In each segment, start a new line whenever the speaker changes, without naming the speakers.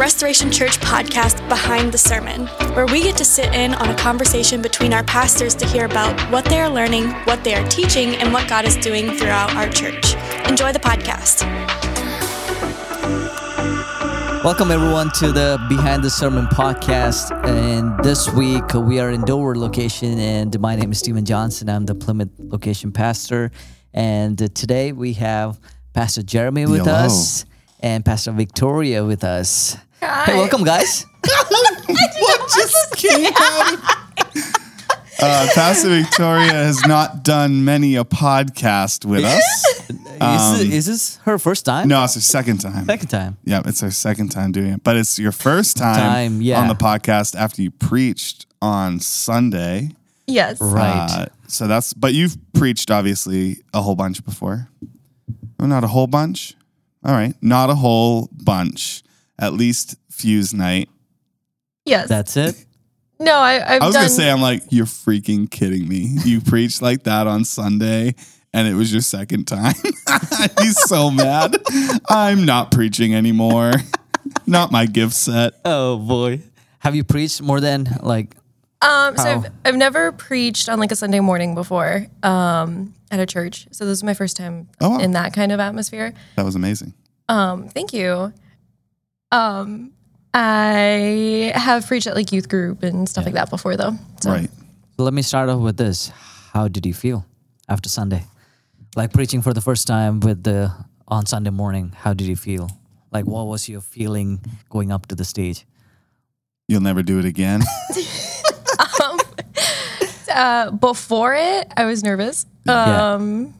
Restoration Church podcast, Behind the Sermon, where we get to sit in on a conversation between our pastors to hear about what they are learning, what they are teaching, and what God is doing throughout our church. Enjoy the podcast.
Welcome everyone to the Behind the Sermon podcast. And this week we are in Dover location, and my name is Stephen Johnson. I'm the Plymouth location pastor. And today we have Pastor Jeremy with
Hello.
us and Pastor Victoria with us.
Hi.
Hey, welcome, guys.
what just came out? Uh, Pastor Victoria has not done many a podcast with us.
is, this, is this her first time?
Um, No, it's her second time.
Second time.
Yeah, it's her second time doing it. But it's your first time,
Time, yeah.
on the podcast after you preached on Sunday.
Yes.
Right.
Uh, so that's, but you've preached obviously a whole bunch before. Oh, not a whole bunch? All right. Not a whole bunch. At least Fuse night.
Yes.
That's it.
no, I, I've
I was
done.
gonna say, I'm like, you're freaking kidding me. You preached like that on Sunday, and it was your second time. He's so mad. I'm not preaching anymore. Not my gift set.
Oh, boy. Have you preached more than like,
um, so I've, I've never preached on like a Sunday morning before um, at a church. So this is my first time
Oh, wow.
in that kind of atmosphere.
That was amazing.
Um, thank you. Um, I have preached at like youth group and stuff like that before though. So
Right.
let me start off with this. How did you feel after Sunday? Like preaching for the first time with the on Sunday morning, how did you feel? Like what was your feeling going up to the stage?
You'll never do it again.
uh, before it, I was nervous.
Yeah.
Um,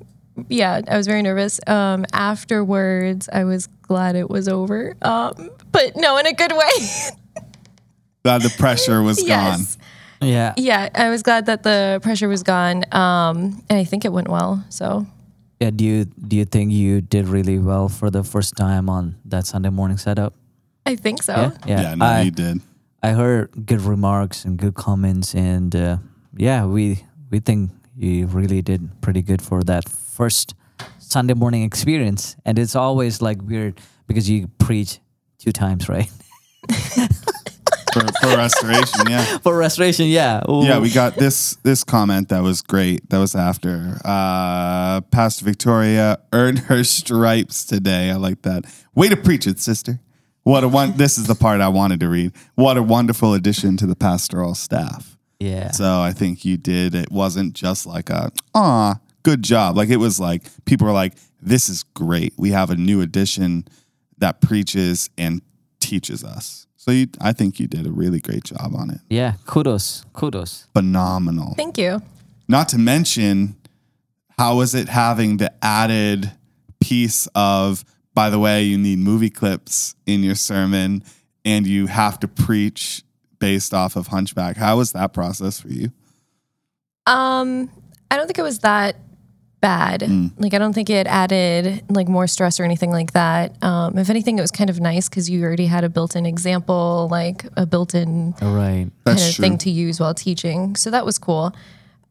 yeah, I was very nervous. Um, afterwards, I was glad it was over. Um, but no, in a good way.
Glad the pressure was
yes.
Yeah.
Yeah, I was glad that the pressure was gone. Um, and I think it went well. So
Yeah, do you do you think you did really well for the first time on that Sunday morning setup?
I think so.
Yeah.
gone. Yeah, no,
I,
you did.
I heard good remarks and good comments and uh, yeah, we we think you really did pretty good for that first Sunday morning experience. And it's always like weird because you preach two times, right?
For, for restoration, yeah.
For restoration, yeah.
Yeah, we got this this comment that was great. That was after uh, Pastor Victoria earned her stripes today. I like that. Way to preach it, sister. What a one. This is the part I wanted to read. What a wonderful addition to the pastoral staff.
yeah.
So I think you did. It wasn't just like a ah, good job. Like it was like people were like, "This is great. We have a new edition that preaches and teaches us." So you, I think you did a really great job on it.
yeah, kudos, kudos.
Phenomenal.
Thank you.
Not to mention, how is it having the added piece of, by the way, you need movie clips in your sermon and you have to preach based off of Hunchback? How was that process for you?
Um, I don't think it was that bad. Like I don't think it added like more stress or anything like that. Um, if anything, it was kind of nice because you already had a built-in example, like a built-in
All right.
Kind of thing to use while teaching. So that was cool.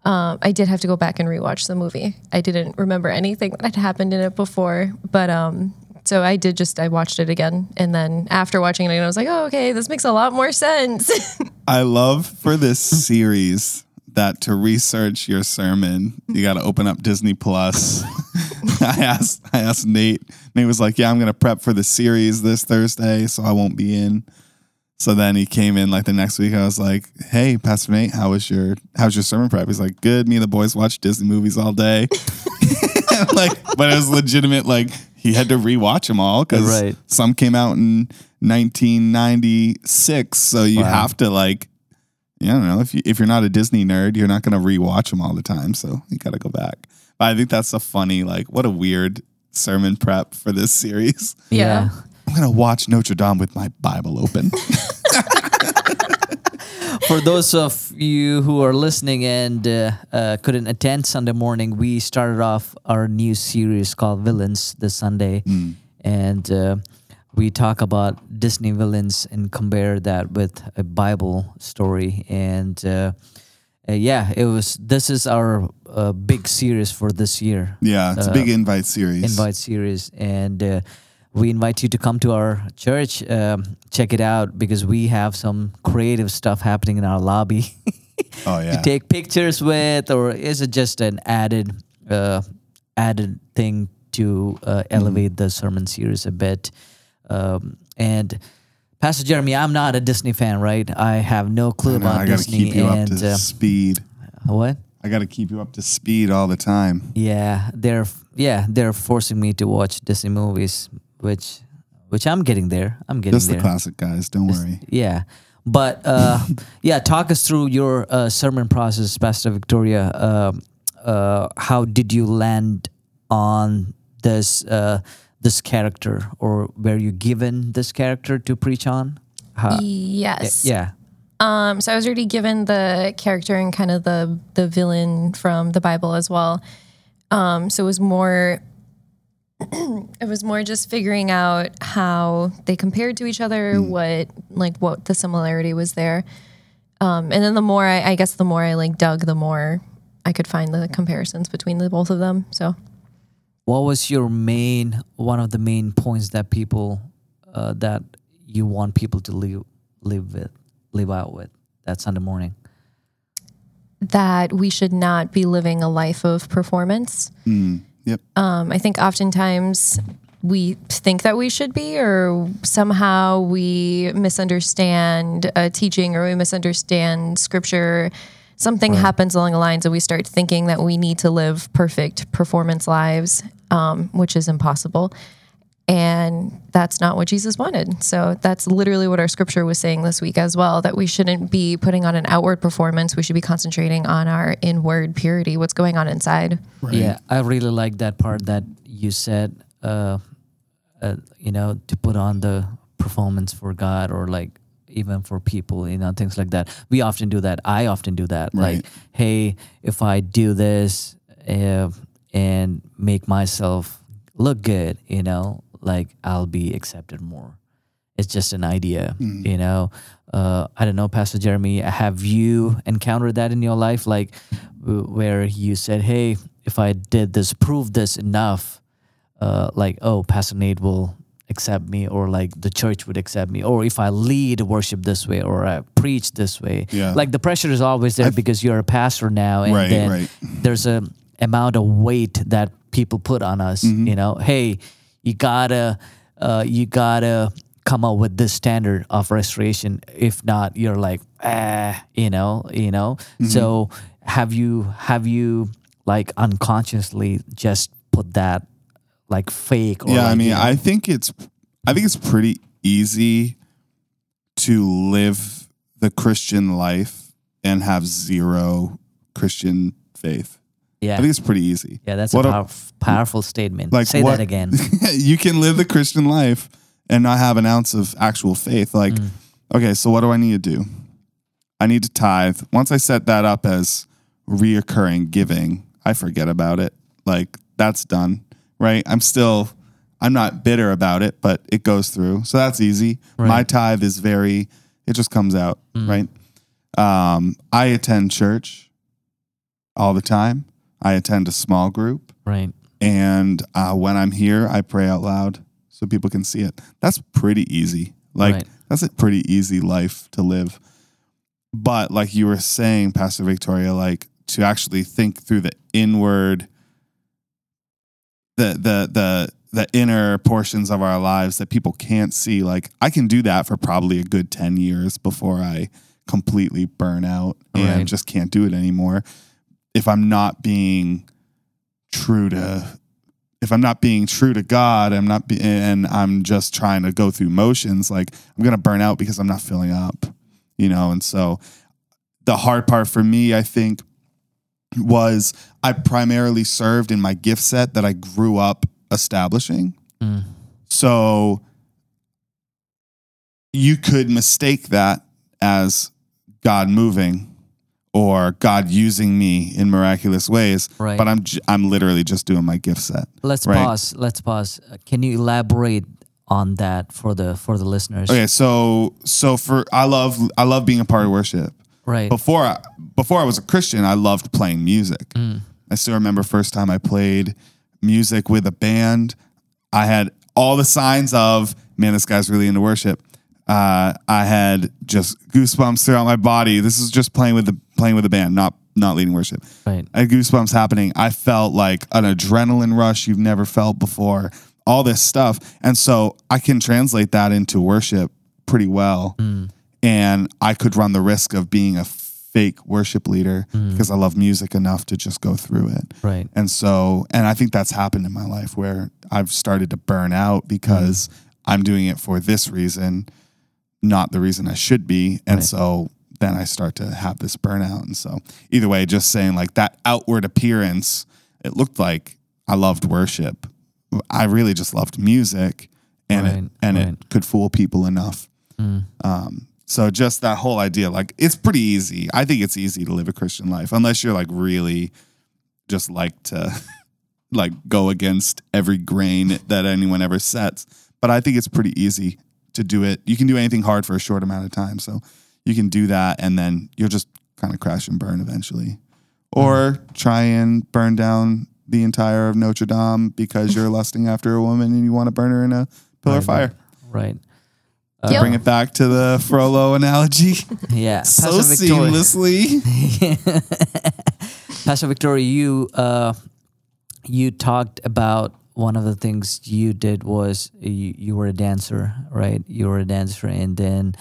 Um, I did have to go back and rewatch the movie. I didn't remember anything that had happened in it before, but um, so I did just I watched it again, and then after watching it, again, I was like, oh, okay, this makes a lot more sense.
I love for this series that to research your sermon, you got to open up Disney Plus. I asked, I asked Nate. Nate was like, "Yeah, I'm gonna prep for the series this Thursday, so I won't be in." So then he came in like the next week. I was like, "Hey, Pastor Nate, how was your how's your sermon prep?" He's like, "Good. Me and the boys watch Disney movies all day." like, but it was legitimate. Like he had to rewatch them all because
Right.
some came out in 1996. So you
Wow.
have to like, I don't know if you if you're not a Disney nerd, you're not gonna rewatch them all the time. So you got to go back. But I think that's a funny like what a weird sermon prep for this series.
Yeah.
I'm gonna watch Notre Dame with my Bible open.
For those of you who are listening and uh, uh, couldn't attend Sunday morning, we started off our new series called Villains this Sunday. And uh, we talk about Disney villains and compare that with a Bible story. And uh, uh, yeah, it was. This is our uh, big series for this year.
Yeah, it's a
Uh,
big invite series.
invite series and uh, we invite you to come to our church, um, check it out because we have some creative stuff happening in our lobby.
Oh yeah.
to take pictures with, or is it just an added uh, added thing to uh, elevate the sermon series a bit? Um, and Pastor Jeremy, I'm not a Disney fan, right? I have no clue
I, know,
about
I gotta
Disney.
keep you up
and
to
uh,
speed.
what?
I got to keep you up to speed all the time.
Yeah, they're yeah they're forcing me to watch Disney movies, which which I'm getting there. I'm getting there
Just the classic guys. Don't worry.
Yeah. But uh, yeah, talk us through your uh, sermon process, Pastor Victoria. Um uh, how did you land on this uh, this character, or were you given this character to preach on? How,
Yes.
yeah.
Um, so I was already given the character and kind of the the villain from the Bible as well. Um, so it was more it was more just figuring out how they compared to each other, what like what the similarity was there. Um, and then the more I, I guess the more I like dug, the more I could find the comparisons between the both of them. So
What was your main one of the main points that people uh, that you want people to live live with live out with that Sunday morning?
that we should not be living a life of performance.
Yep.
Um, I think oftentimes we think that we should be, or somehow we misunderstand a teaching or we misunderstand scripture. Something happens along the lines and we start thinking that we need to live perfect performance lives, um, which is impossible. And that's not what Jesus wanted. So that's literally what our scripture was saying this week as well that we shouldn't be putting on an outward performance. We should be concentrating on our inward purity, what's going on inside.
Yeah, I really like that part that you said. Uh, uh, you know, to put on the performance for God or like even for people, you know, things like that. We often do that. I often do that.
Right.
Like, hey, if I do this uh, and make myself look good, you know, like I'll be accepted more. It's just an idea, you know. Uh, I don't know, Pastor Jeremy. Have you encountered that in your life, like where you said, "Hey, if I did this, prove this enough, uh, like oh, Pastor Nate will accept me, or like the church would accept me, or if I lead worship this way, or I preach this way."
Yeah.
Like the pressure is always there because you're a pastor now, and
Right,
then
right.
there's a amount of weight that people put on us.
Mm-hmm.
You know, hey, you gotta, uh, you gotta come up with this standard of restoration. If not, you're like, ah, you know, you know.
Mm-hmm.
So have you have you like unconsciously just put that like fake? Or
yeah, I mean,
you know-
I think it's I think it's pretty easy to live the Christian life and have zero Christian faith.
Yeah,
I think it's pretty easy.
yeah. That's
what
a
a-
powerful, statement.
Like
Say
what-
that again.
you can live the Christian life and not have an ounce of actual faith. Like,
Mm.
okay, so what do I need to do? I need to tithe. Once I set that up as reoccurring giving, I forget about it. Like, that's done, right? I'm still, I'm not bitter about it, but it goes through. So that's easy. My tithe is very, it just comes out, right? Um, I attend church all the time. I attend a small group.
right.
And uh, when I'm here, I pray out loud so people can see it. That's pretty easy. Like,
Right.
that's a pretty easy life to live. But, like you were saying, Pastor Victoria, like to actually think through the inward, the, the, the, the inner portions of our lives that people can't see. Like, I can do that for probably a good 10 years before I completely burn out and
Right.
just can't do it anymore. If I'm not being true to if I'm not being true to God, I'm not be, and I'm just trying to go through motions, like I'm going to burn out because I'm not filling up, you know? And so the hard part for me, I think, was I primarily served in my gift set that I grew up establishing.
Mm.
So you could mistake that as God moving or God using me in miraculous ways,
Right.
but I'm j- I'm literally just doing my gift set.
Let's
Right.
pause. Let's pause. Uh, Can you elaborate on that for the for the listeners?
Okay, so so for I love I love being a part of worship.
Right.
Before I, before I was a Christian, I loved playing music. I still remember first time I played music with a band. I had all the signs of man, this guy's really into worship. Uh, I had just goosebumps throughout my body. This is just playing with the playing with a band, not not leading worship.
Right.
I had goosebumps happening. I felt like an adrenaline rush you've never felt before. All this stuff, and so I can translate that into worship pretty well. Mm. And I could run the risk of being a fake worship leader mm. because I love music enough to just go through it.
Right.
And so, and I think that's happened in my life where I've started to burn out because mm. I'm doing it for this reason, not the reason I should be. And
Right.
so then I start to have this burnout. And so, either way, just saying like that outward appearance, it looked like I loved worship. I really just loved music and it, and
right.
it could fool people enough. Um, so just that whole idea, like it's pretty easy. I think it's easy to live a Christian life unless you're like really just like to like go against every grain that anyone ever sets. But I think it's pretty easy to do it. You can do anything hard for a short amount of time. So you can do that and then you'll just kind of crash and burn eventually. Or try and burn down the entire of Notre Dame because you're lusting after a woman and you want to burn her in a pillar of fire.
Right.
Yep.
Bring it back to the Frollo analogy
Yeah.
so
Pastor
seamlessly.
Pastor Victoria, you uh, you talked about one of the things you did was you, you were a dancer, right? You were a dancer, and then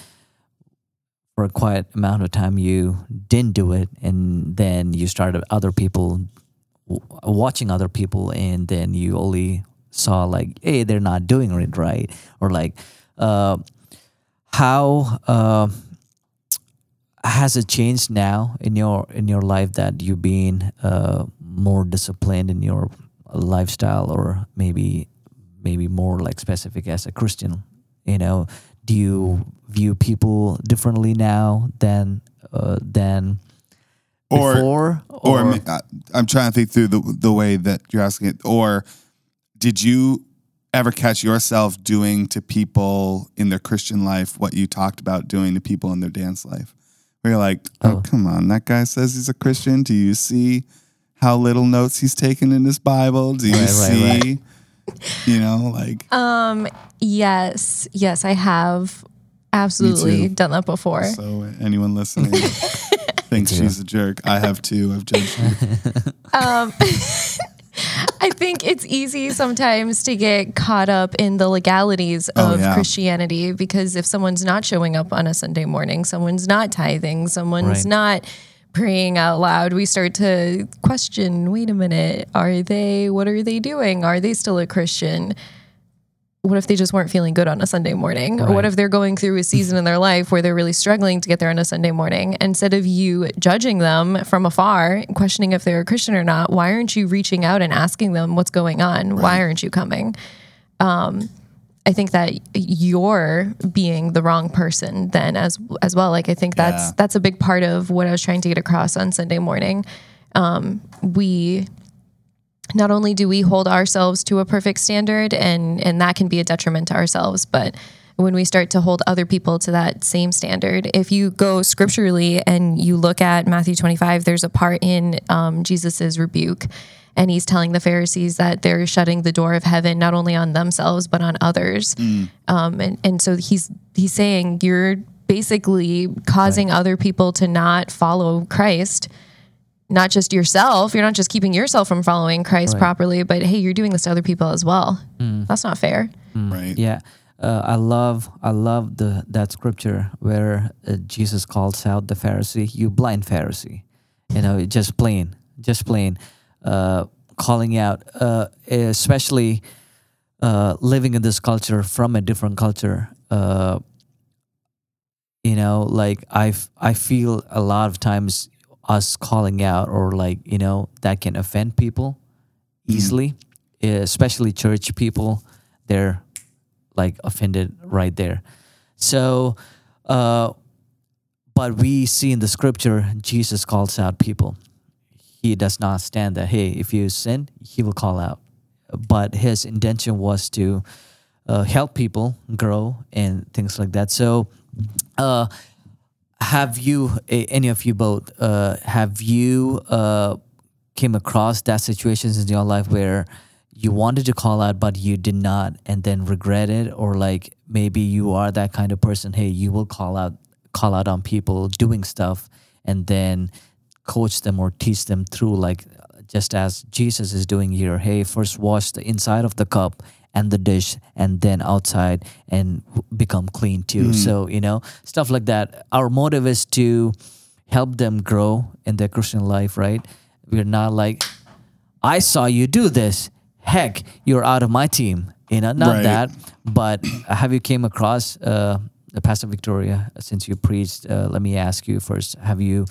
for a quiet amount of time you didn't do it, and then you started other people watching other people, and then you only saw like, hey, they're not doing it right, or like, uh, how. Uh, has it changed now in your in your life that you've been uh, more disciplined in your lifestyle or maybe maybe more like specific as a christian you know do you view people differently now than uh, than
Or-
before
or ma- uh, I'm trying to think through the the way that you're asking it. Or did you ever catch yourself doing to people in their Christian life what you talked about doing to people in their dance life? Where you're like, oh,
Oh.
come on, that guy says he's a Christian. Do you see how little notes he's taken in his Bible? Do you
Right, right,
see,
right.
you know, like um,
Yes, yes, I have absolutely done that before.
so anyone listening thinks she's a jerk. I have too. I've judged her.
Um, I think it's easy sometimes to get caught up in the legalities
Oh,
of
yeah.
Christianity because if someone's not showing up on a Sunday morning, someone's not tithing, someone's
Right.
not praying out loud, we start to question wait a minute, are they, what are they doing? Are they still a Christian? What if they just weren't feeling good on a Sunday morning? Or what if they're going through a season in their life where they're really struggling to get there on a Sunday morning? Instead of you judging them from afar, questioning if they're a Christian or not, why aren't you reaching out and asking them what's going on? Why aren't you coming? Um, I think that you're being the wrong person then as as well. Like I think that's
Yeah.
that's a big part of what I was trying to get across on Sunday morning. Um, we not only do we hold ourselves to a perfect standard and and that can be a detriment to ourselves but when we start to hold other people to that same standard if you go scripturally and you look at matthew 25 there's a part in um, jesus' rebuke. And he's telling the pharisees that they're shutting the door of heaven not only on themselves but on others. Um, and, and so he's he's saying you're basically causing other people to not follow christ not just yourself. You're not just keeping yourself from following Christ
Right.
properly, but hey, you're doing this to other people as well. That's not fair.
Right.
Yeah, uh, I love I love the that scripture where uh, Jesus calls out the Pharisee, "You blind Pharisee," you know, just plain, just plain, uh, calling out, uh, especially uh, living in this culture from a different culture. Uh, you know, like i i feel a lot of times us calling out or like you know that can offend people easily, especially church people. They're like offended right there. So, uh, but we see in the scripture, Jesus calls out people. He does not stand that, hey, if you sin, he will call out. But his intention was to uh, help people grow and things like that. So, uh, have you, any of you both, uh, have you uh, came across that situations in your life where you wanted to call out but you did not and then regret it? Or like maybe you are that kind of person hey you will call out call out on people doing stuff and then coach them or teach them through like just as Jesus is doing here. Hey first wash the inside of the cup and the dish and then outside and become clean too so you know stuff like that our motive is to help them grow in their christian life right we're not like I saw you do this. Heck, you're out of my team. You know, not
Right.
that, but have you came across uh, Pastor Victoria since you preached? Uh, let me ask you first: Have you,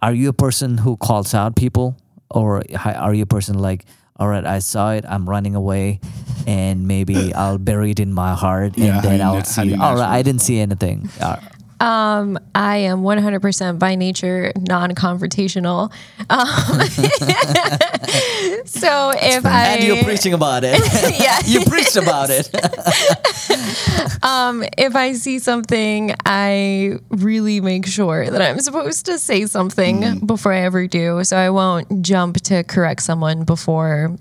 are you a person who calls out people, or are you a person like, all right, I saw it, I'm running away, and maybe I'll bury it in my heart,
Yeah,
and
how
then I'll
na-
see.
you
All right, I didn't see anything. Uh,
Um, I am 100% by nature non-confrontational. Um, so if I
and you're preaching about it.
yeah,
you preached about it.
um, if I see something, I really make sure that I'm supposed to say something before I ever do. So I won't jump to correct someone before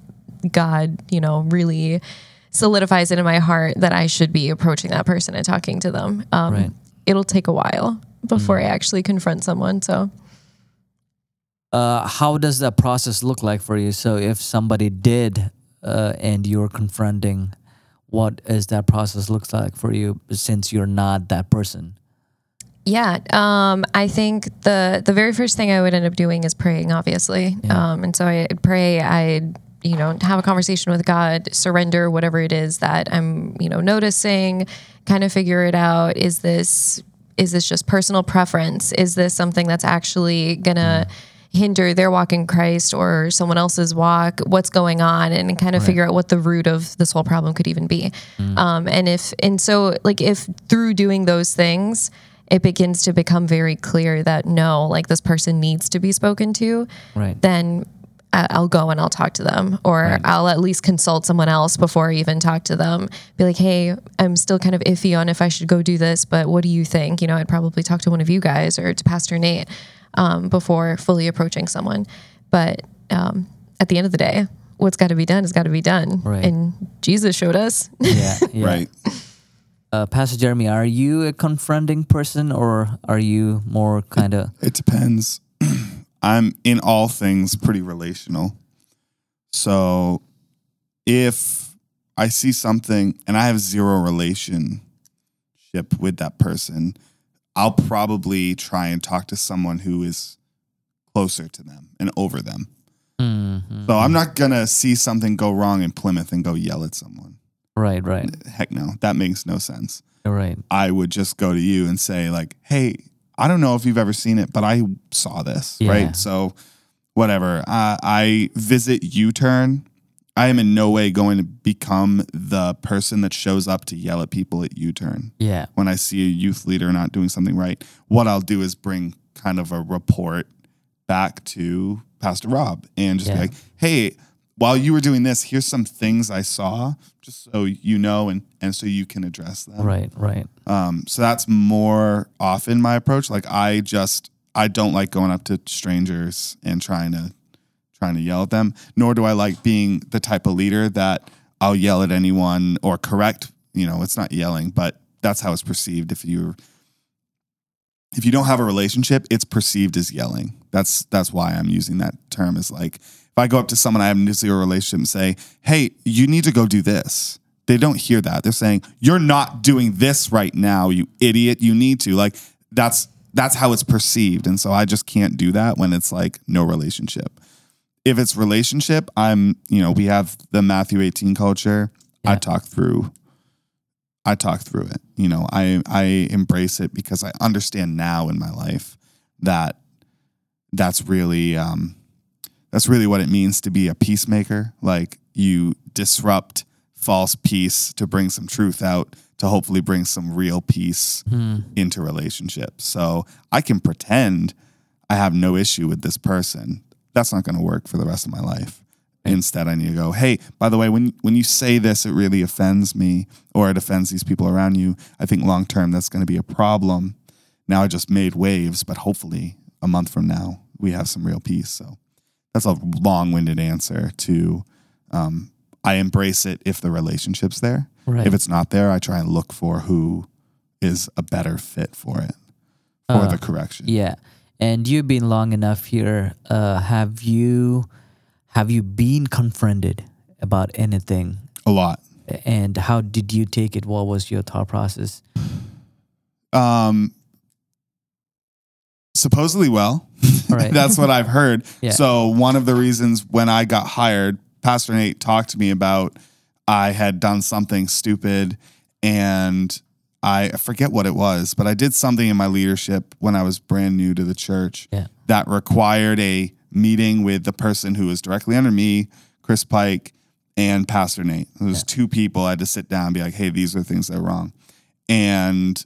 God, you know, really solidifies it in my heart that I should be approaching that person and talking to them. Um,
Right.
It'll take a while before I actually confront someone. So
uh, how does that process look like for you? So if somebody did uh, and you're confronting, what is that process looks like for you since you're not that person?
Yeah, um, I think the the very first thing I would end up doing is praying, obviously. Um, and so I'd pray. I'd you know have a conversation with God, surrender whatever it is that I'm you know noticing, kind of figure it out. Is this is this just personal preference? Is this something that's actually gonna hinder their walk in Christ or someone else's walk? What's going on, and kind of figure out what the root of this whole problem could even be. Um, and if and so like if through doing those things it begins to become very clear that no, like this person needs to be spoken to,
Right.
then I'll go and I'll talk to them, or I'll at least consult someone else before I even talk to them. Be like, hey, I'm still kind of iffy on if I should go do this, but what do you think? You know, I'd probably talk to one of you guys or to Pastor Nate um, before fully approaching someone. But um, at the end of the day, what's got to be done has got to be done.
Right.
And Jesus showed us.
Yeah. yeah.
Right.
Uh, Pastor Jeremy, are you a confronting person or are you more kind of
It depends. I'm in all things pretty relational. So if I see something and I have zero relationship with that person, I'll probably try and talk to someone who is closer to them and over them.
Mhm.
So I'm not going to see something go wrong in Plymouth and go yell at someone.
right? Right.
Heck no, that makes no sense.
Right.
I would just go to you and say like, "Hey, I don't know if you've ever seen it, but I saw this."
Yeah.
Right? So, whatever. Uh, I visit U-turn. I am in no way going to become the person that shows up to yell at people at U-turn
Yeah.
when I see a youth leader not doing something right. What I'll do is bring kind of a report back to Pastor Rob and just
Yeah.
be like, "Hey, while you were doing this, here's some things I saw, just so you know and and so you can address them."
Right. Right.
Um, so that's more often my approach. Like I just I don't like going up to strangers and trying to trying to yell at them. Nor do I like being the type of leader that I'll yell at anyone or correct. You know, it's not yelling, but that's how it's perceived. If you if you don't have a relationship, it's perceived as yelling. That's that's why I'm using that term. Is like if I go up to someone I have a zero relationship and say, "Hey, you need to go do this." They don't hear that. They're saying, "You're not doing this right now, you idiot. You need to." Like that's that's how it's perceived, and so I just can't do that when it's like no relationship. If it's relationship, I'm you know we have the Matthew 18 culture. I talk through I talk through it. You know, I I embrace it because I understand now in my life that that's really um that's really what it means to be a peacemaker. Like you disrupt false peace to bring some truth out to hopefully bring some real peace into relationships. So I can pretend I have no issue with this person. That's not going to work for the rest of my life. Instead, I need to go, hey, by the way, when when you say this, it really offends me or it offends these people around you. I think long term that's going to be a problem. Now I just made waves, but hopefully a month from now we have some real peace. So that's a long winded answer to um, I embrace it if the relationship's there.
Right.
If it's not there, I try and look for who is a better fit for it for the correction.
Yeah. And you've been long enough here. Uh, have you have you been confronted about anything?
A lot.
And how did you take it? What was your thought process?
Um, supposedly well.
Right.
That's what I've heard.
Yeah.
So one of the reasons when I got hired, Pastor Nate talked to me about I had done something stupid and I forget what it was, but I did something in my leadership when I was brand new to the church
Yeah.
that required a meeting with the person who was directly under me, Chris Pike, and Pastor Nate. It was two people. I had to sit down and be like, hey, these are things that are wrong. And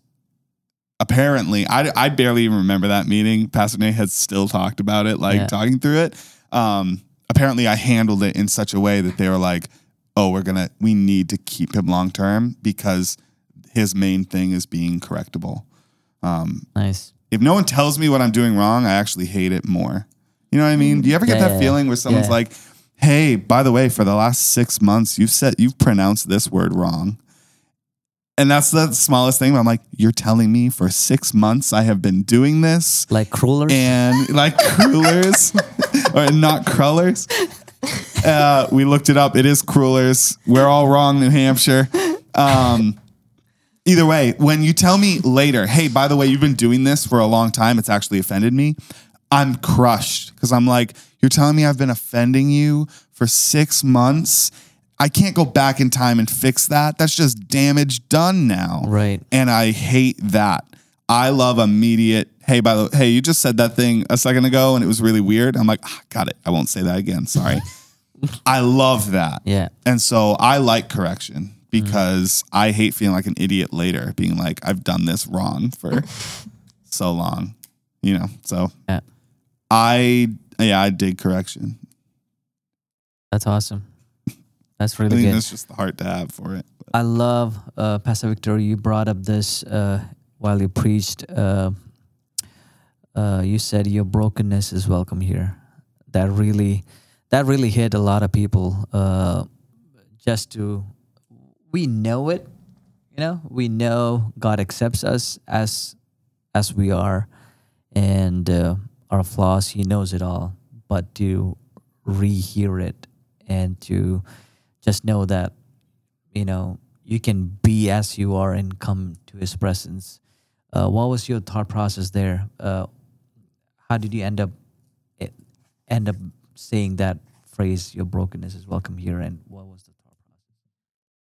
apparently, I, I barely even remember that meeting. Pastor Nate had still talked about it, like
Yeah.
talking through it. Um, apparently, I handled it in such a way that they were like, oh, we're going to, we need to keep him long term because his main thing is being correctable.
Um, Nice.
If no one tells me what I'm doing wrong, I actually hate it more. You know what I mean? Do you ever get
Yeah,
that
yeah,
feeling where someone's
yeah.
like, "Hey, by the way, for the last six months, you've said you've pronounced this word wrong," and that's the smallest thing. I'm like, "You're telling me for six months I have been doing this."
Like crullers?
and like crullers or not crullers. Uh, we looked it up. It is crullers. We're all wrong, New Hampshire. Um, either way, when you tell me later, hey, by the way, you've been doing this for a long time, it's actually offended me. I'm crushed because I'm like, you're telling me I've been offending you for six months. I can't go back in time and fix that. That's just damage done now.
Right.
And I hate that. I love immediate, hey, by the way, hey, you just said that thing a second ago and it was really weird. I'm like, ah, got it. I won't say that again. Sorry. I love that.
Yeah.
And so I like correction because I hate feeling like an idiot later, being like, I've done this wrong for so long, you know? So
Yeah.
I, yeah, I dig correction.
That's awesome. That's
I
really
think
good.
that's just the heart to have for it.
I love uh, Pastor Victor. You brought up this uh, while you preached. Uh, uh, you said your brokenness is welcome here. That really, that really hit a lot of people. Uh, just to, we know it. You know, we know God accepts us as as we are, and uh, our flaws. He knows it all. But to rehear it and to just know that you know you can be as you are and come to his presence uh, what was your thought process there uh, how did you end up eh, end up saying that phrase your brokenness is welcome here and what was the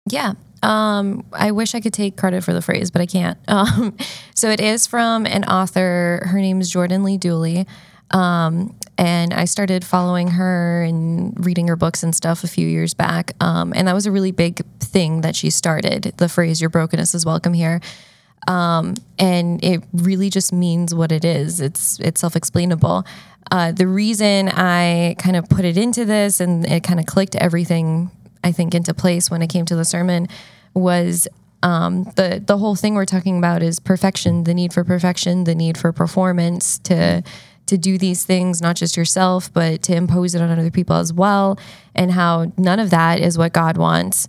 Yeah. Um, I wish I could take credit for the phrase, but I can't. Um, so it is from an author. Her name is Jordan Lee Dooley. Um, and I started following her and reading her books and stuff a few years back. Um, and that was a really big thing that she started the phrase, Your brokenness is welcome here. Um, and it really just means what it is. It's it's self explainable. Uh, the reason I kind of put it into this and it kind of clicked everything I think into place when it came to the sermon was um, the the whole thing we're talking about is perfection, the need for perfection, the need for performance to to do these things, not just yourself, but to impose it on other people as well, and how none of that is what God wants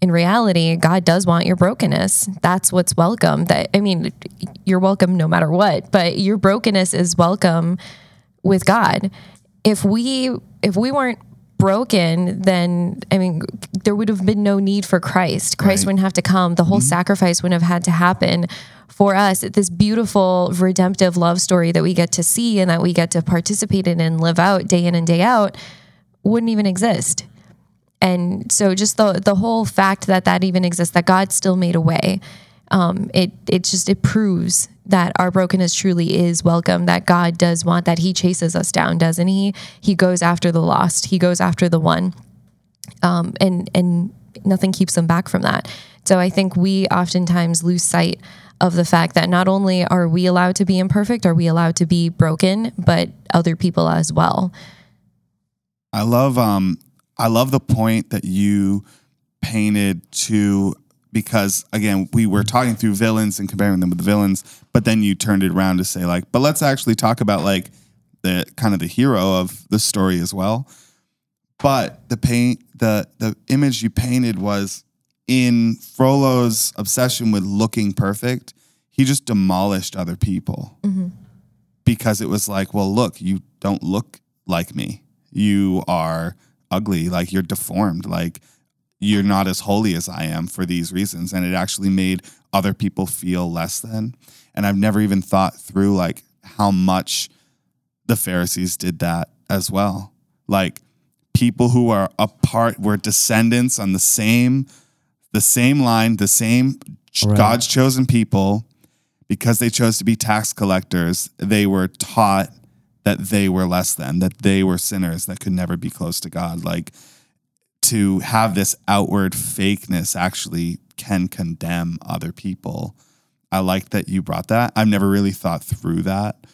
in reality, God does want your brokenness. That's what's welcome. That I mean, you're welcome no matter what, but your brokenness is welcome with God. If we if we weren't broken, then I mean, there would have been no need for Christ. Christ
Right.
wouldn't have to come. The whole mm-hmm. sacrifice wouldn't have had to happen for us. This beautiful redemptive love story that we get to see and that we get to participate in and live out day in and day out wouldn't even exist and so just the the whole fact that that even exists that god still made a way um, it it just it proves that our brokenness truly is welcome that god does want that he chases us down doesn't he? He goes after the lost. He goes after the one. Um, and and nothing keeps them back from that. So i think we oftentimes lose sight of the fact that not only are we allowed to be imperfect are we allowed to be broken but other people as well.
I love um I love the point that you painted to because again we were talking through villains and comparing them with the villains, but then you turned it around to say like, but let's actually talk about like the kind of the hero of the story as well. But the paint, the the image you painted was in Frollo's obsession with looking perfect. He just demolished other people mm-hmm. because it was like, well, look, you don't look like me. You are ugly, like you're deformed, like you're not as holy as I am for these reasons. And it actually made other people feel less than. And I've never even thought through like how much the Pharisees did that as well. Like people who are apart were descendants on the same the same line, the same
Right.
God's chosen people because they chose to be tax collectors, they were taught that they were less than, that they were sinners that could never be close to God. Like to have this outward fakeness actually can condemn other people. I like that you brought that. I've never really thought through that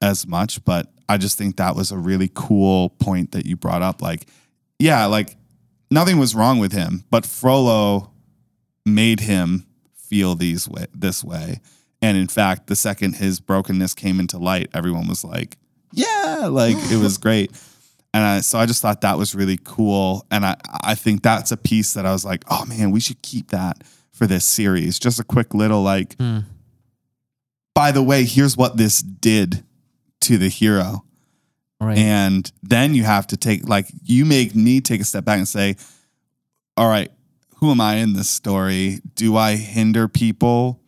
as much, but I just think that was a really cool point that you brought up. Like, yeah, like nothing was wrong with him, but Frollo made him feel these way this way. And in fact, the second his brokenness came into light, everyone was like, "Yeah!" Like it was great. And I, so I just thought that was really cool. And I, I think that's a piece that I was like, "Oh man, we should keep that for this series." Just a quick little like. By the way, here's what this did to the hero.
Right.
And then you have to take, like, you make me take a step back and say, all right, who am I in this story? Do I hinder people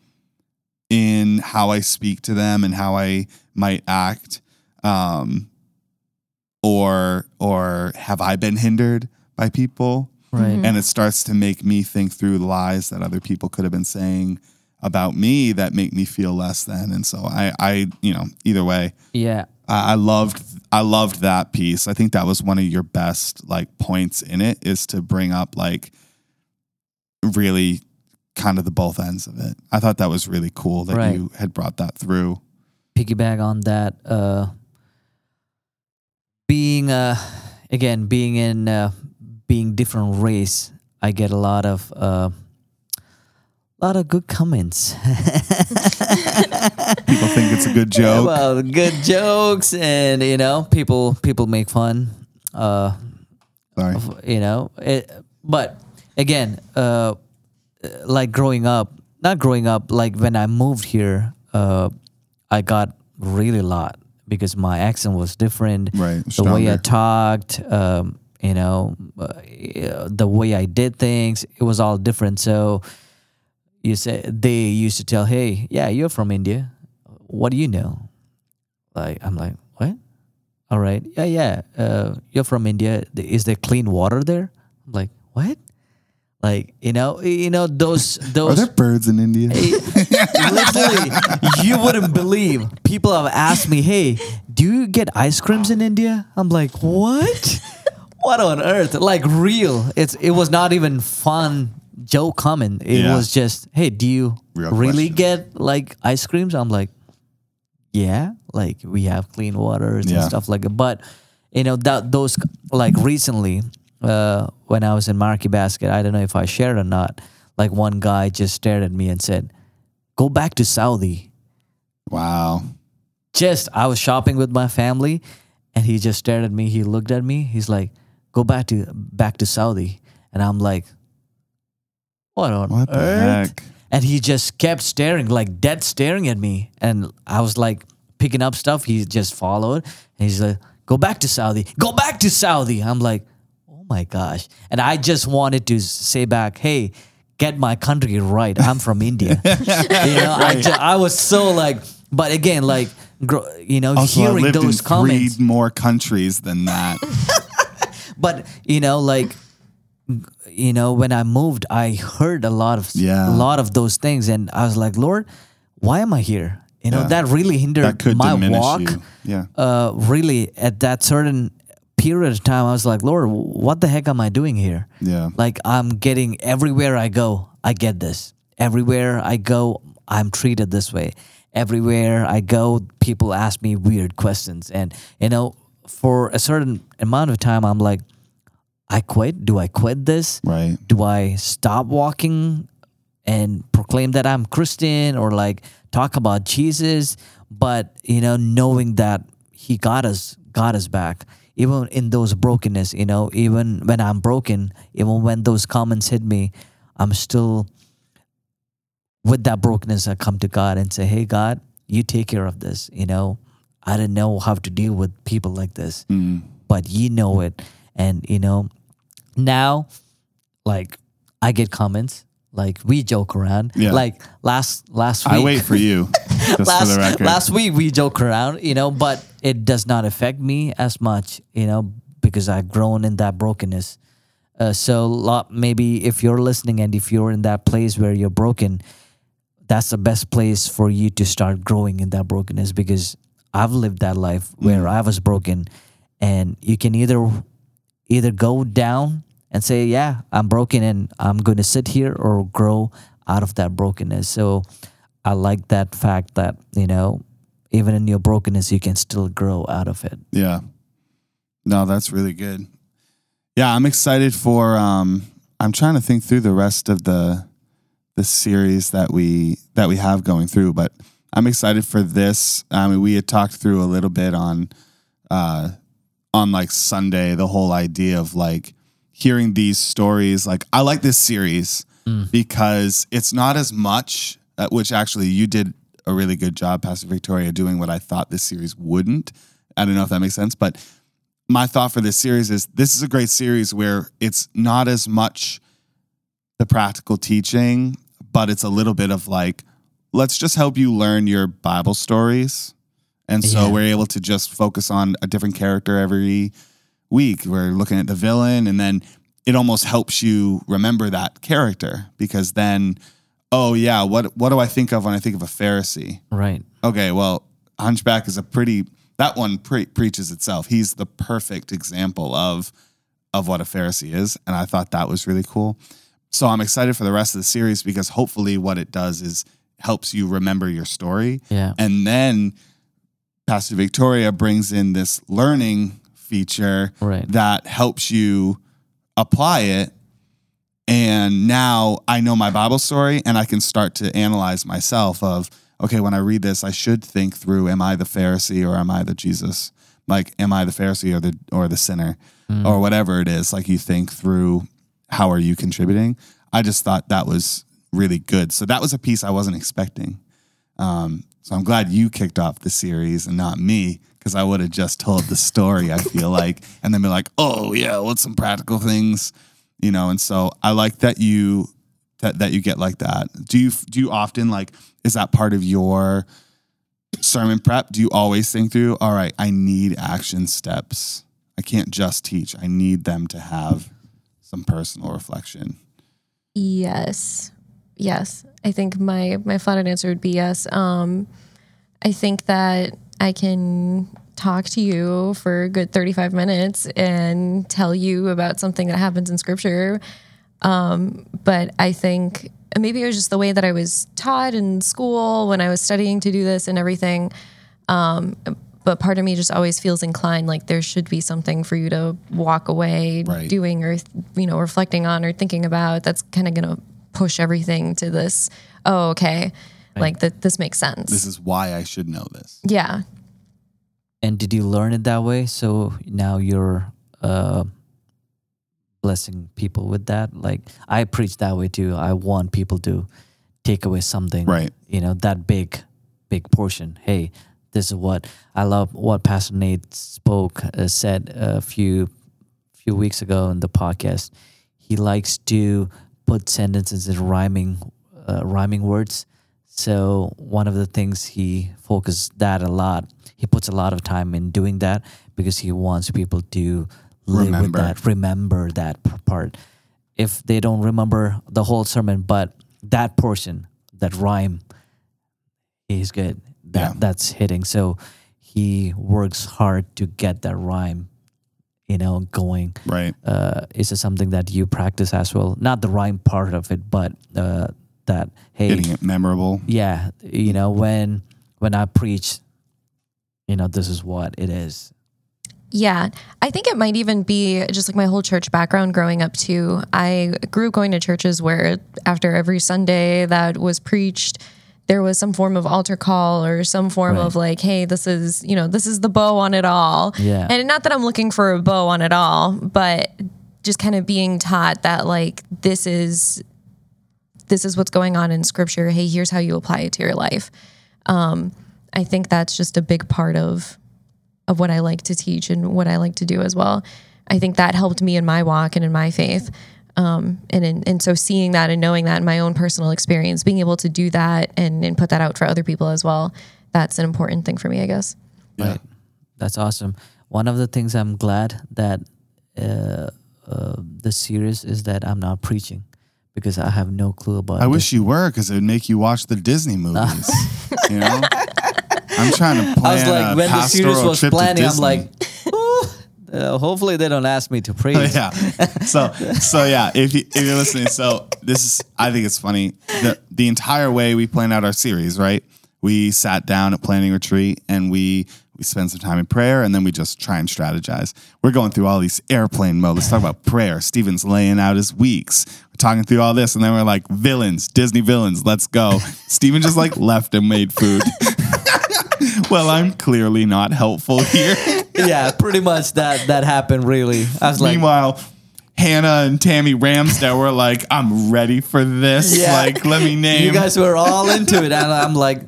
in how I speak to them and how I might act? Um, or, or have I been hindered by people?
right.
And it starts to make me think through lies that other people could have been saying about me that make me feel less than. And so I, I, you know, either way,
Yeah.
I I loved I loved that piece. I think that was one of your best like points in it is to bring up like really kind of the both ends of it. I thought that was really cool that
Right.
you had brought that through.
piggyback on that uh being uh again being in uh being different race i get a lot of uh lot of good comments
People think it's a good joke.
well good jokes and you know people people make fun uh
Sorry.
of- you know it, but again uh like growing up not growing up like when i moved here uh i got really a lot because my accent was different
Right,
the way i talked um you know uh, the way i did things it was all different so you say they used to tell hey yeah you're from india what do you know like i'm like what all right. Yeah, yeah. Uh, you're from India. Is there clean water there? I'm like, what? Like, you know, you know those those.
Are there birds in India?
literally, you wouldn't believe. People have asked me, "Hey, do you get ice creams in India?" I'm like, what? what on earth? Like real? It's it was not even fun joke comment. It
Yeah.
was just, "Hey, do you
Real
really
question.
get like ice creams?" I'm like, yeah, like we have clean waters and stuff like that. But you know that those like recently, uh, when I was in Market Basket, I don't know if I shared or not. Like one guy just stared at me and said, "Go back to Saudi."
wow.
Just I was shopping with my family, and he just stared at me. He looked at me. He's like, "Go back to back to Saudi," and I'm like, "What on
What the
earth?"
heck?
and he just kept staring like dead staring at me and i was like picking up stuff he just followed and he's like go back to saudi go back to saudi i'm like my gosh and i just wanted to say back hey get my country right i'm from india you know I, ju- I was so like but again like you know
Also, I
hearing
lived
those
in
comments
three more countries than that.
but you know like you know when i moved i heard a lot of
Yeah.
a lot of those things and i was like lord why am i here you know
Yeah.
that really hindered
that could
my walk
you. Yeah.
uh really at that certain period of time i was like lord what the heck am i doing here?
Yeah.
like i'm getting everywhere i go i get this. Everywhere i go i'm treated this way. Everywhere i go people ask me weird questions. And you know for a certain amount of time i'm like i quit? Do i quit this?
Right.
do i stop walking and proclaim that i'm christian or like talk about jesus? But you know knowing that he got us got us back even in those brokenness, you know, even when I'm broken, even when those comments hit me, I'm still with that brokenness. I come to God and say, "Hey, God, you take care of this." You know, I didn't know how to deal with people like this,
Mm.
but you know it, and you know, now, like, I get comments. Like we joke around.
Yeah.
Like last last week.
I wait for you. Just
last,
for the record.
last week we joke around, you know, but it does not affect me as much, you know, because I've grown in that brokenness. Uh, so lot, maybe if you're listening and if you're in that place where you're broken, that's the best place for you to start growing in that brokenness because I've lived that life where I was broken and you can either either go down and say, "Yeah, I'm broken and I'm going to sit here," or grow out of that brokenness. So I like that fact that you know, even in your brokenness, you can still grow out of it.
Yeah. No, that's really good. Yeah, I'm excited for um I'm trying to think through the rest of the the series that we that we have going through, but I'm excited for this. I mean, we had talked through a little bit on uh on like Sunday the whole idea of like hearing these stories. Like I like this series because it's not as much uh, which actually you did a really good job Pastor Victoria doing what I thought this series wouldn't. I don't know if that makes sense, but my thought for this series is this is a great series where it's not as much the practical teaching, but it's a little bit of like, let's just help you learn your Bible stories. And so
Yeah.
we're able to just focus on a different character every week. We're looking at the villain, and then it almost helps you remember that character because then, oh yeah, what what do I think of when I think of a Pharisee?
Right.
Okay, well, Hunchback is a pretty that one pre- preaches itself. He's the perfect example of of what a Pharisee is, and I thought that was really cool. So I'm excited for the rest of the series because hopefully what it does is helps you remember your story,
Yeah.
and then Pastor Victoria brings in this learning feature
Right.
that helps you apply it. And now I know my Bible story and I can start to analyze myself of, okay, when I read this, I should think through, am I the Pharisee or am I the Jesus? Like, am I the Pharisee or the or the sinner? Or whatever it is. Like you think through how are you contributing? I just thought that was really good. So that was a piece I wasn't expecting. Um, so I'm glad you kicked off the series and not me, because I would have just told the story. I feel like, and then be like, "Oh yeah, what's some practical things?" You know. And so I like that you that that you get like that. Do you do you often like? Is that part of your sermon prep? Do you always think through? All right, I need action steps. I can't just teach. I need them to have some personal reflection.
Yes. Yes. I think my my flattered answer would be yes. Um I think that I can talk to you for a good 35 minutes and tell you about something that happens in scripture. Um but I think maybe it was just the way that I was taught in school when I was studying to do this and everything. Um but part of me just always feels inclined like there should be something for you to walk away
Right.
doing or you know reflecting on or thinking about that's kind of going to push everything to this oh okay like that this makes sense
This is why I should know this.
yeah
And did you learn it that way? So now you're uh, blessing people with that. Like I preach that way too. I want people to take away something,
Right.
You know, that big, big portion. Hey, this is what I love. What Pastor Nate spoke uh, said a few few weeks ago in the podcast. He likes to put sentences in rhyming uh, rhyming words. So one of the things he focused that a lot. He puts a lot of time in doing that because he wants people to live
Remember.
with that, remember that part. If they don't remember the whole sermon, but that portion, that rhyme, he's good. That
Yeah.
that's hitting. So he works hard to get that rhyme, you know, going
Right.
uh, is it something that you practice as well? Not the rhyme part of it, but uh, that hey,
Getting it memorable.
yeah, you know, when when I preach, you know, this is what it is.
Yeah, I think it might even be just like my whole church background growing up too. I grew up going to churches where after every Sunday that was preached, there was some form of altar call or some form
Right.
of like, hey, this is, you know, this is the bow on it all.
Yeah.
And not that I'm looking for a bow on it all, but just kind of being taught that like this is this is what's going on in scripture. Hey, here's how you apply it to your life. Um, I think that's just a big part of of what I like to teach and what I like to do as well. I think that helped me in my walk and in my faith. Um, and in, and so seeing that and knowing that in my own personal experience, being able to do that and, and put that out for other people as well, that's an important thing for me, I guess.
Right. That's awesome. One of the things I'm glad that uh, uh, the series is that I'm not preaching because I have no clue about.
I
this.
wish you were because it would make you watch the Disney movies. you know, I'm trying to plan
I was like, when the series was planning, I'm like, "Ooh, uh, hopefully they don't ask me to preach.
yeah. So so yeah, if you if you're listening, so this is I think it's funny. The the entire way we planned out our series, right? We sat down at planning retreat and we we spend some time in prayer and then we just try and strategize. We're going through all these airplane mode. Let's talk about prayer. Stephen's laying out his weeks. We're talking through all this, and then we're like, villains, Disney villains, let's go. Stephen just like left and made food. well, I'm clearly not helpful here.
yeah, pretty much that that happened. Really, I was like,
Meanwhile, Hannah and Tammy Ramsdale were like, I'm ready for this.
Yeah.
Like, let me name.
you guys were all into it, and I'm like,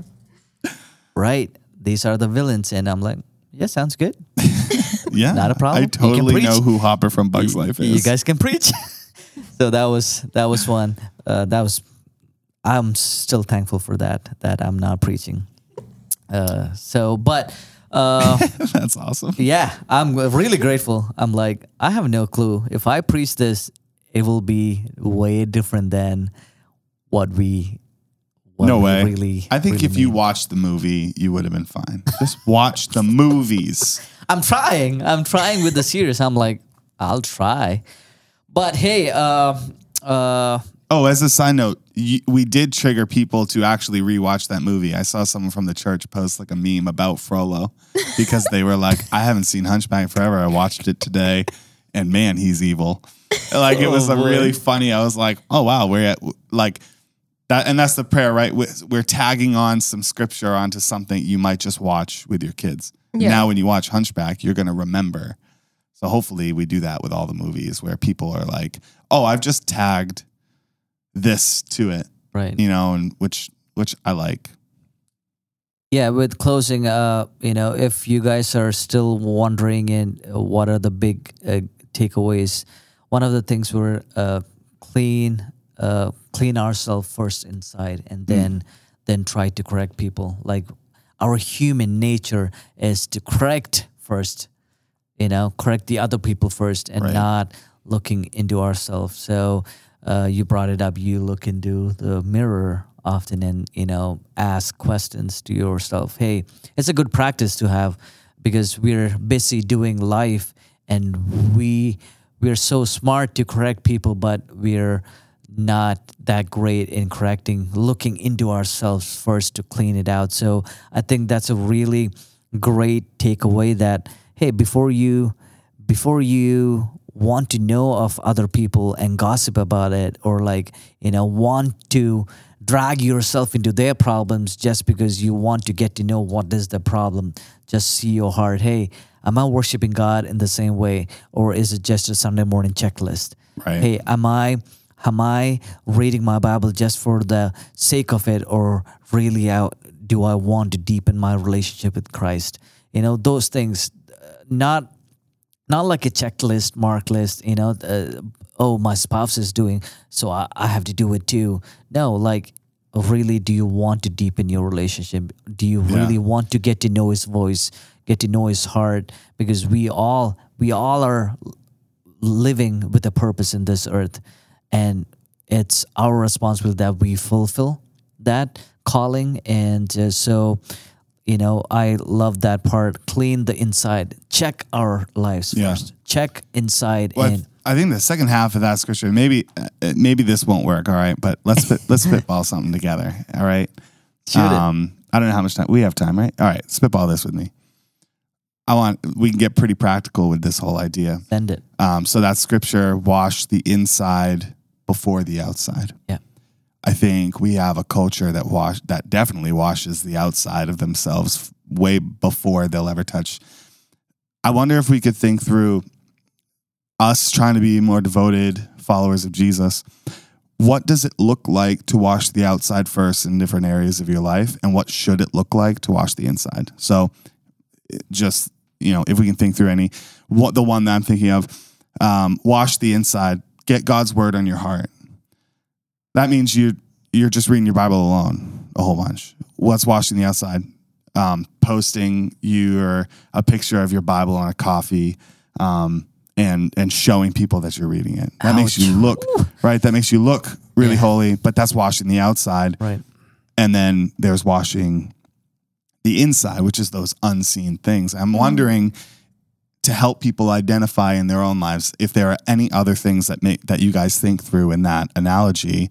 right, these are the villains, and I'm like, yeah, sounds good.
yeah.
not a problem.
I totally know who Hopper from Bugs Life is.
You guys can preach. so that was that was one. Uh, that was. I'm still thankful for that. That I'm not preaching. Uh, so, but uh,
That's awesome.
yeah, I'm really grateful. I'm like, I have no clue. If I preach this, it will be way different than what we. What
No
we
way.
Really,
I think
really
if you watched the movie, you would have been fine. Just watch the movies.
I'm trying. I'm trying with the series. I'm like, I'll try. But hey, uh, uh,
Oh, as a side note, y- we did trigger people to actually rewatch that movie. I saw someone from the church post like a meme about Frollo because they were like, I haven't seen Hunchback forever. I watched it today and man, he's evil. Like it was
Oh,
a really funny. I was like, oh wow, we're at like that. And that's the prayer, right? We're, we're tagging on some scripture onto something you might just watch with your kids.
Yeah.
Now, when you watch Hunchback, you're going to remember. So hopefully we do that with all the movies where people are like, oh, I've just tagged this to it,
right.
you know, and which which I like.
Yeah, with closing, uh, you know, if you guys are still wondering in uh, what are the big uh, takeaways, one of the things we're uh, clean, uh, clean ourselves first inside, and then then try to correct people. Like our human nature is to correct first, you know, correct the other people first, and
Right.
not looking into ourselves. So uh, you brought it up. You look into the mirror often, and you know, ask questions to yourself. Hey, it's a good practice to have because we're busy doing life, and we we're so smart to correct people, but we're not that great in correcting, looking into ourselves first to clean it out. So I think that's a really great takeaway that hey, before you before you want to know of other people and gossip about it or like, you know, want to drag yourself into their problems just because you want to get to know what is the problem, just see your heart. Hey, am I worshiping God in the same way or is it just a Sunday morning checklist?
Right.
Hey, am I am I reading my Bible just for the sake of it, or really out do I want to deepen my relationship with Christ? You know, those things, uh, not not like a checklist, mark list. You know, uh, oh, my spouse is doing, so I, I have to do it too. No, like. Really, do you want to deepen your relationship? Do you
Yeah.
really want to get to know His voice, get to know His heart? Because we all, we all are living with a purpose in this earth and it's our responsibility that we fulfill that calling and uh, so you know i love that part clean the inside check our lives
Yeah.
first check inside
Well, I,
and
I think the second half of that scripture, maybe uh, maybe this won't work. All right, but let's spit, let's spitball something together. All right.
Shoot it.
um, I don't know how much time we have. Time, right? All right, spitball this with me. I want we can get pretty practical with this whole idea.
send it
Um, so that scripture, wash the inside before the outside.
Yeah.
I think we have a culture that wash that definitely washes the outside of themselves way before they'll ever touch. I wonder if we could think through us trying to be more devoted followers of Jesus. What does it look like to wash the outside first in different areas of your life, and what should it look like to wash the inside? So, just you know, if we can think through any, what the one that I'm thinking of, um, wash the inside, get God's word on your heart. That means you you're just reading your Bible alone a whole bunch. What's washing the outside? Um, posting your a picture of your Bible on a coffee, um, and and showing people that you're reading it. That makes you look right. That makes you look really
Yeah.
holy. But that's washing the outside,
Right.
and then there's washing the inside, which is those unseen things. I'm wondering to help people identify in their own lives if there are any other things that make that you guys think through in that analogy.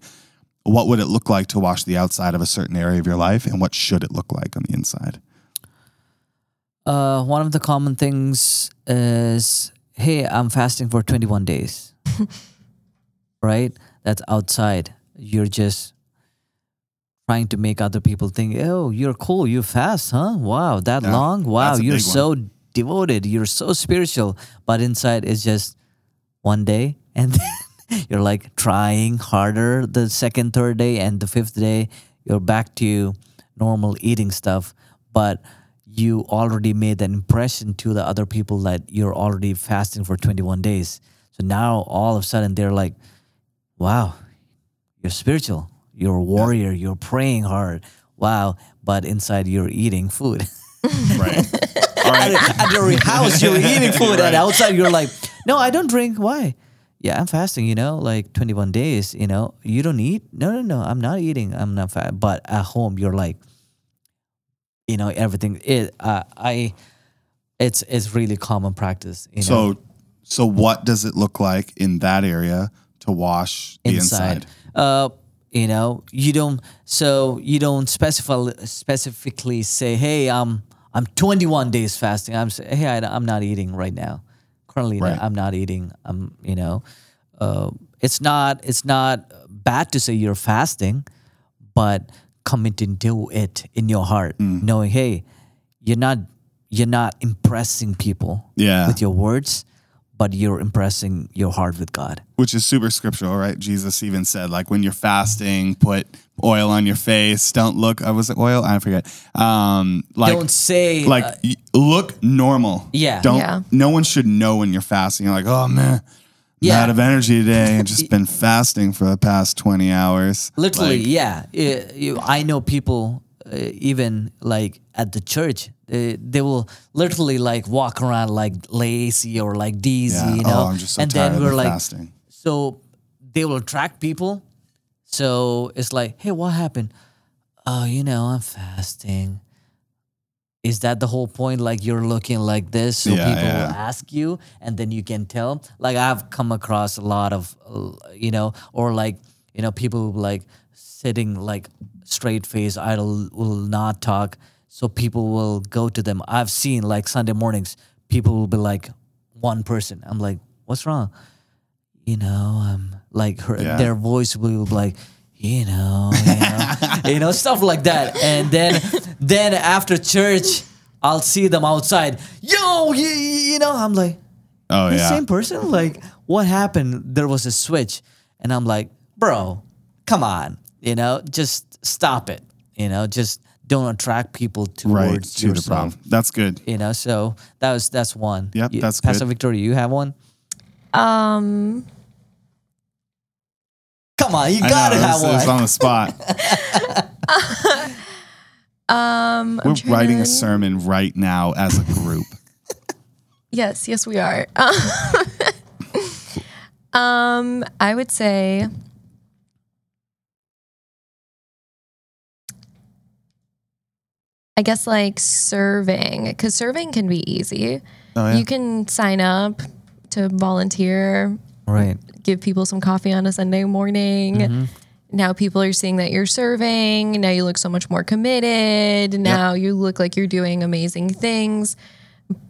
What would it look like to wash the outside of a certain area of your life, and what should it look like on the inside?
Uh, one of the common things is, hey, I'm fasting for 21 days. right? That's outside. You're just trying to make other people think, oh, you're cool. You fast, huh? Wow, that
Yeah,
long? Wow, you're
so one.
Devoted. You're so spiritual. But inside is just one day. And then you're like trying harder the second, third day, and the fifth day, you're back to normal eating stuff. But you already made an impression to the other people that you're already fasting for 21 days. So now all of a sudden they're like, wow, you're spiritual. You're a warrior. You're praying hard. Wow. But inside you're eating food.
Right. Right.
At your house, you're eating food. And outside you're like, no, I don't drink. Why? Yeah, I'm fasting, you know, like 21 days, you know. You don't eat? No, no, no. I'm not eating. I'm not fat. But at home, you're like, you know, everything. It, uh, I, it's, it's really common practice. You know?
So, so what does it look like in that area to wash the inside?
Uh, you know, you don't. So you don't specify specifically say, "Hey, I'm I'm 21 days fasting." I'm say, "Hey, I, am not eating right now. Currently,
Right.
I'm not eating. I'm, you know, uh, it's not it's not bad to say you're fasting, but committing to it in your heart,
Mm.
knowing, hey, you're not you're not impressing people
Yeah.
with your words, but you're impressing your heart with God.
Which is super scriptural, right? Jesus even said, like, when you're fasting, put oil on your face. Don't look. I was it oil? I forget. Um, like,
don't say
like
uh,
look normal.
Yeah.
Don't.
Yeah.
No one should know when you're fasting. You're like, oh man,
Yeah.
I'm out of energy today. I've just been fasting for the past 20 hours.
Literally,
Like,
yeah. Uh, you, I know people, uh, even like at the church, they, they will literally like walk around like lazy or like dizzy,
Yeah.
you know.
Oh, I'm just so
and
tired
then we're
the
like,
fasting.
so they will attract people. So it's like, hey, what happened? Oh, you know, I'm fasting. Is that the whole point? Like you're looking like this, so
Yeah,
people
yeah.
will ask you, and then you can tell. Like I've come across a lot of, uh, you know, or like you know, people like sitting like straight face, I will not talk. So people will go to them. I've seen like Sunday mornings, people will be like one person. I'm like, what's wrong? you know, um, like her,
Yeah.
their voice will be like, you know, you know, you know, stuff like that. And then, then after church, I'll see them outside. Yo, you, you know, I'm like,
Oh
the
yeah.
same person. Like, what happened? There was a switch, and I'm like, bro, come on, you know, just stop it. You know, just don't attract people
right
towards
to the problem. That's good.
You know, so that was that's one.
Yep,
You-
that's
Pastor
good.
Victoria, you have one.
Um,
Come on, you
I
gotta
know,
have
it's,
one.
it's on the spot.
um,
We're writing
to-
a sermon right now as a group.
Yes, yes, we are. um, I would say I guess like serving, because serving can be easy.
Oh, yeah?
You can sign up to volunteer,
Right.
give people some coffee on a Sunday morning. Now people are seeing that you're serving. Now you look so much more committed. Now you look like you're doing amazing things.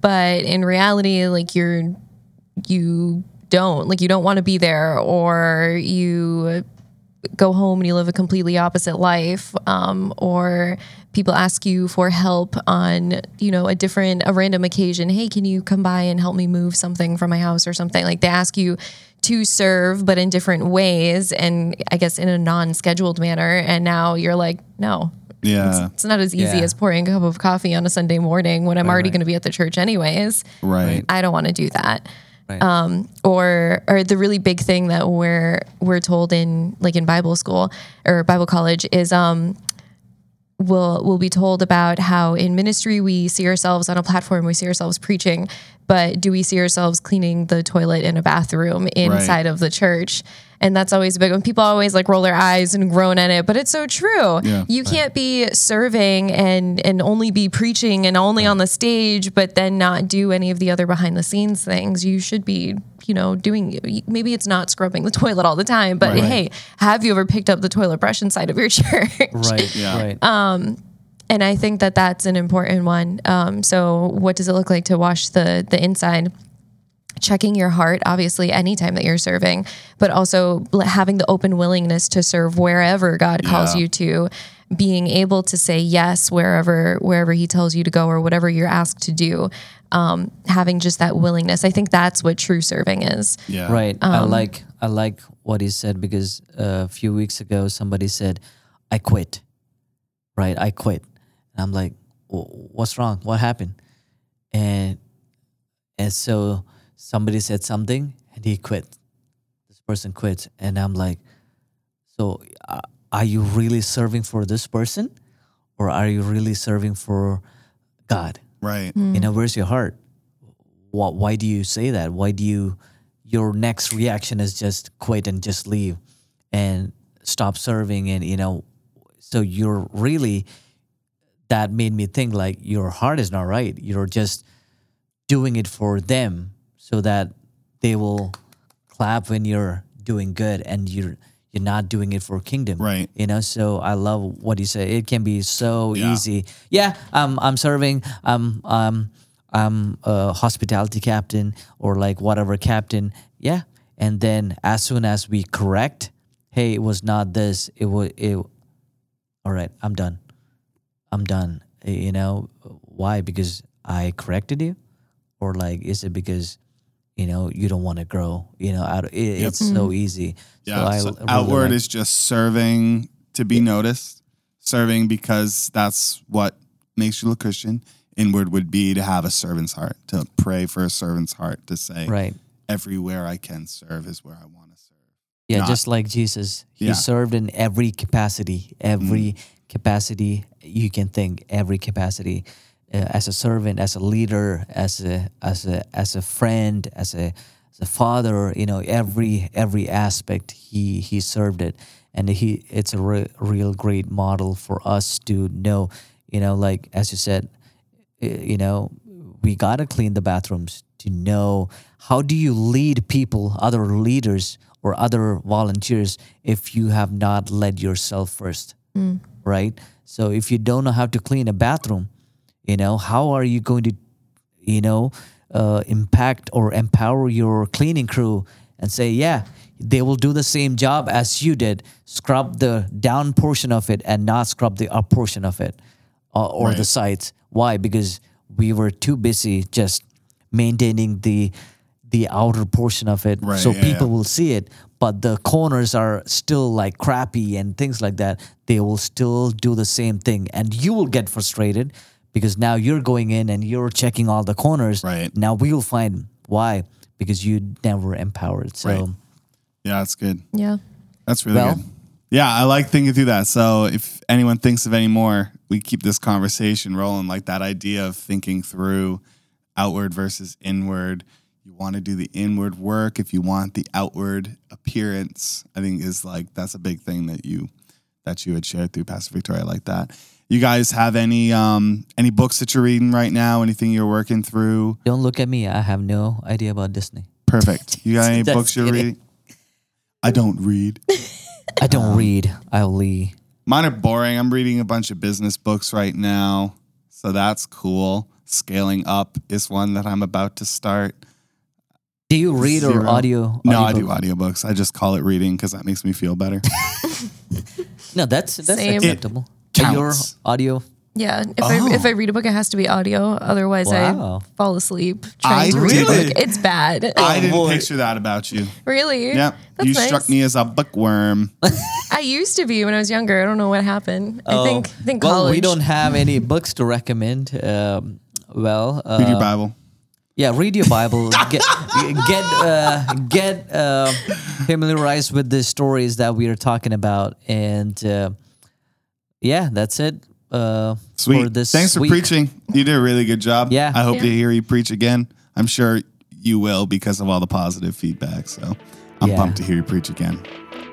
But in reality, like you're, you don't, like you don't want to be there or you go home and you live a completely opposite life um, or people ask you for help on you know a different a random occasion hey can you come by and help me move something from my house or something like they ask you to serve but in different ways and i guess in a non-scheduled manner and now you're like no
Yeah.
it's not as easy
Yeah.
as pouring a cup of coffee on a sunday morning when i'm already
right.
going to be at the church anyways
right.
I don't want to do that.
Right.
Um, or or the really big thing that we're we're told in like in Bible school or Bible college is um we'll we'll be told about how in ministry we see ourselves on a platform, we see ourselves preaching, but do we see ourselves cleaning the toilet in a bathroom inside of the church? And that's always a big when people always like roll their eyes and groan at it, but it's so true.
Yeah.
you can't be serving and and only be preaching and only on the stage, but then not do any of the other behind the scenes things. You should be, you know, doing. Maybe it's not scrubbing the toilet all the time, but
Right.
hey, have you ever picked up the toilet brush inside of your church?
right.
Yeah.
Right.
and I think that that's an important one. Um, so, what does it look like to wash the the inside? Checking your heart, obviously, anytime that you're serving, but also having the open willingness to serve wherever God calls
Yeah.
you to, being able to say yes wherever wherever He tells you to go or whatever you're asked to do. Um, having just that willingness, I think that's what true serving is.
Yeah.
Right. I
Um,
like I like what he said because uh, a few weeks ago somebody said, "I quit." Right. I quit. And I'm like, "What's wrong? What happened?" And and so somebody said something, and he quit. This person quit, and I'm like, "So uh, are you really serving for this person, or are you really serving for God?"
Right. Mm.
you know where's your heart. Why, why do you say that? Why do you your next reaction is just quit and just leave and stop serving and you know so you're really that made me think like your heart is not right. You're just doing it for them so that they will clap when you're doing good and you're you're not doing it for kingdom
Right.
you know? So i love what you said. It can be so
Yeah.
easy. Yeah i'm i'm serving i'm i'm i'm a hospitality captain or like whatever captain. Yeah. And then as soon as we correct hey it was not this. It was it all right i'm done. I'm done. You know why? Because i corrected you? Or like is it because you know you don't want to grow you know out it, it's so mm-hmm. easy
Yeah.
I
so
really
outward
like-
is just serving to be noticed, serving because that's what makes you a Christian. Inward would be to have a servant's heart, to pray for a servant's heart, to say,
right
everywhere I can serve is where I want to serve.
Yeah,
not-
just like Jesus, he
Yeah.
served in every capacity, every mm. capacity you can think, every capacity, uh, as a servant, as a leader, as a as a as a friend, as a as a father. You know, every every aspect he he served it, and he it's a re- real great model for us to know. You know, like as you said, uh, you know, we got to clean the bathrooms to know how do you lead people, other leaders or other volunteers if you have not led yourself first, right? So if you don't know how to clean a bathroom, you know, how are you going to, you know, uh, impact or empower your cleaning crew and say, yeah, they will do the same job as you did, scrub the down portion of it and not scrub the up portion of it uh, or the
Right.
sides. Why? Because we were too busy just maintaining the the outer portion of it,
Right,
so
yeah,
people
yeah.
will see it. But the corners are still like crappy and things like that. They will still do the same thing, and you will get frustrated because now you're going in and you're checking all the corners.
Right.
now, we will find why because you never empowered. So.
Right. Yeah, that's good.
Yeah.
That's really
Well-
good. Yeah, I like thinking through that. So if anyone thinks of any more, we keep this conversation rolling. Like that idea of thinking through outward versus inward. You want to do the inward work if you want the outward appearance. I think is like that's a big thing that you that you had shared through Pastor Victoria. I like that. You guys have any um any books that you're reading right now? Anything you're working through?
Don't look at me. I have no idea about Disney.
Perfect. You got any
Just
books you're
kidding.
reading? I don't read.
I don't read. I only
Mine are boring. I'm reading a bunch of business books right now. So that's cool. Scaling Up is one that I'm about to start.
Do you read or
Zero.
audio?
No, I do
audiobook?
audiobooks. I just call it reading because that makes me feel better.
No, that's that's
Same.
acceptable.
It
And Your audio.
Yeah, if I if
Oh.
I read a book, it has to be audio. Otherwise,
Wow.
I fall asleep trying
I
to read a
did
book. It's bad.
I didn't
boy.
picture that about you.
really?
Yep.
That's
you
nice.
struck me as a bookworm.
I used to be when I was younger. I don't know what happened. I think I think
well,
college.
we don't have any books to recommend. Um, well, uh,
Read your Bible.
Yeah, read your Bible. get get uh, get uh, familiarized with the stories that we are talking about, and uh, yeah, that's it. Uh,
Sweet.
For this
Thanks for
week.
preaching. You did a really good job.
Yeah.
I hope
Yeah.
to hear you preach again. I'm sure you will because of all the positive feedback. So I'm
Yeah.
pumped to hear you preach again.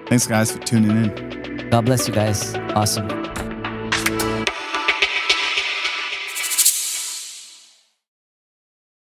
Thanks, guys, for tuning in.
God bless you guys. Awesome.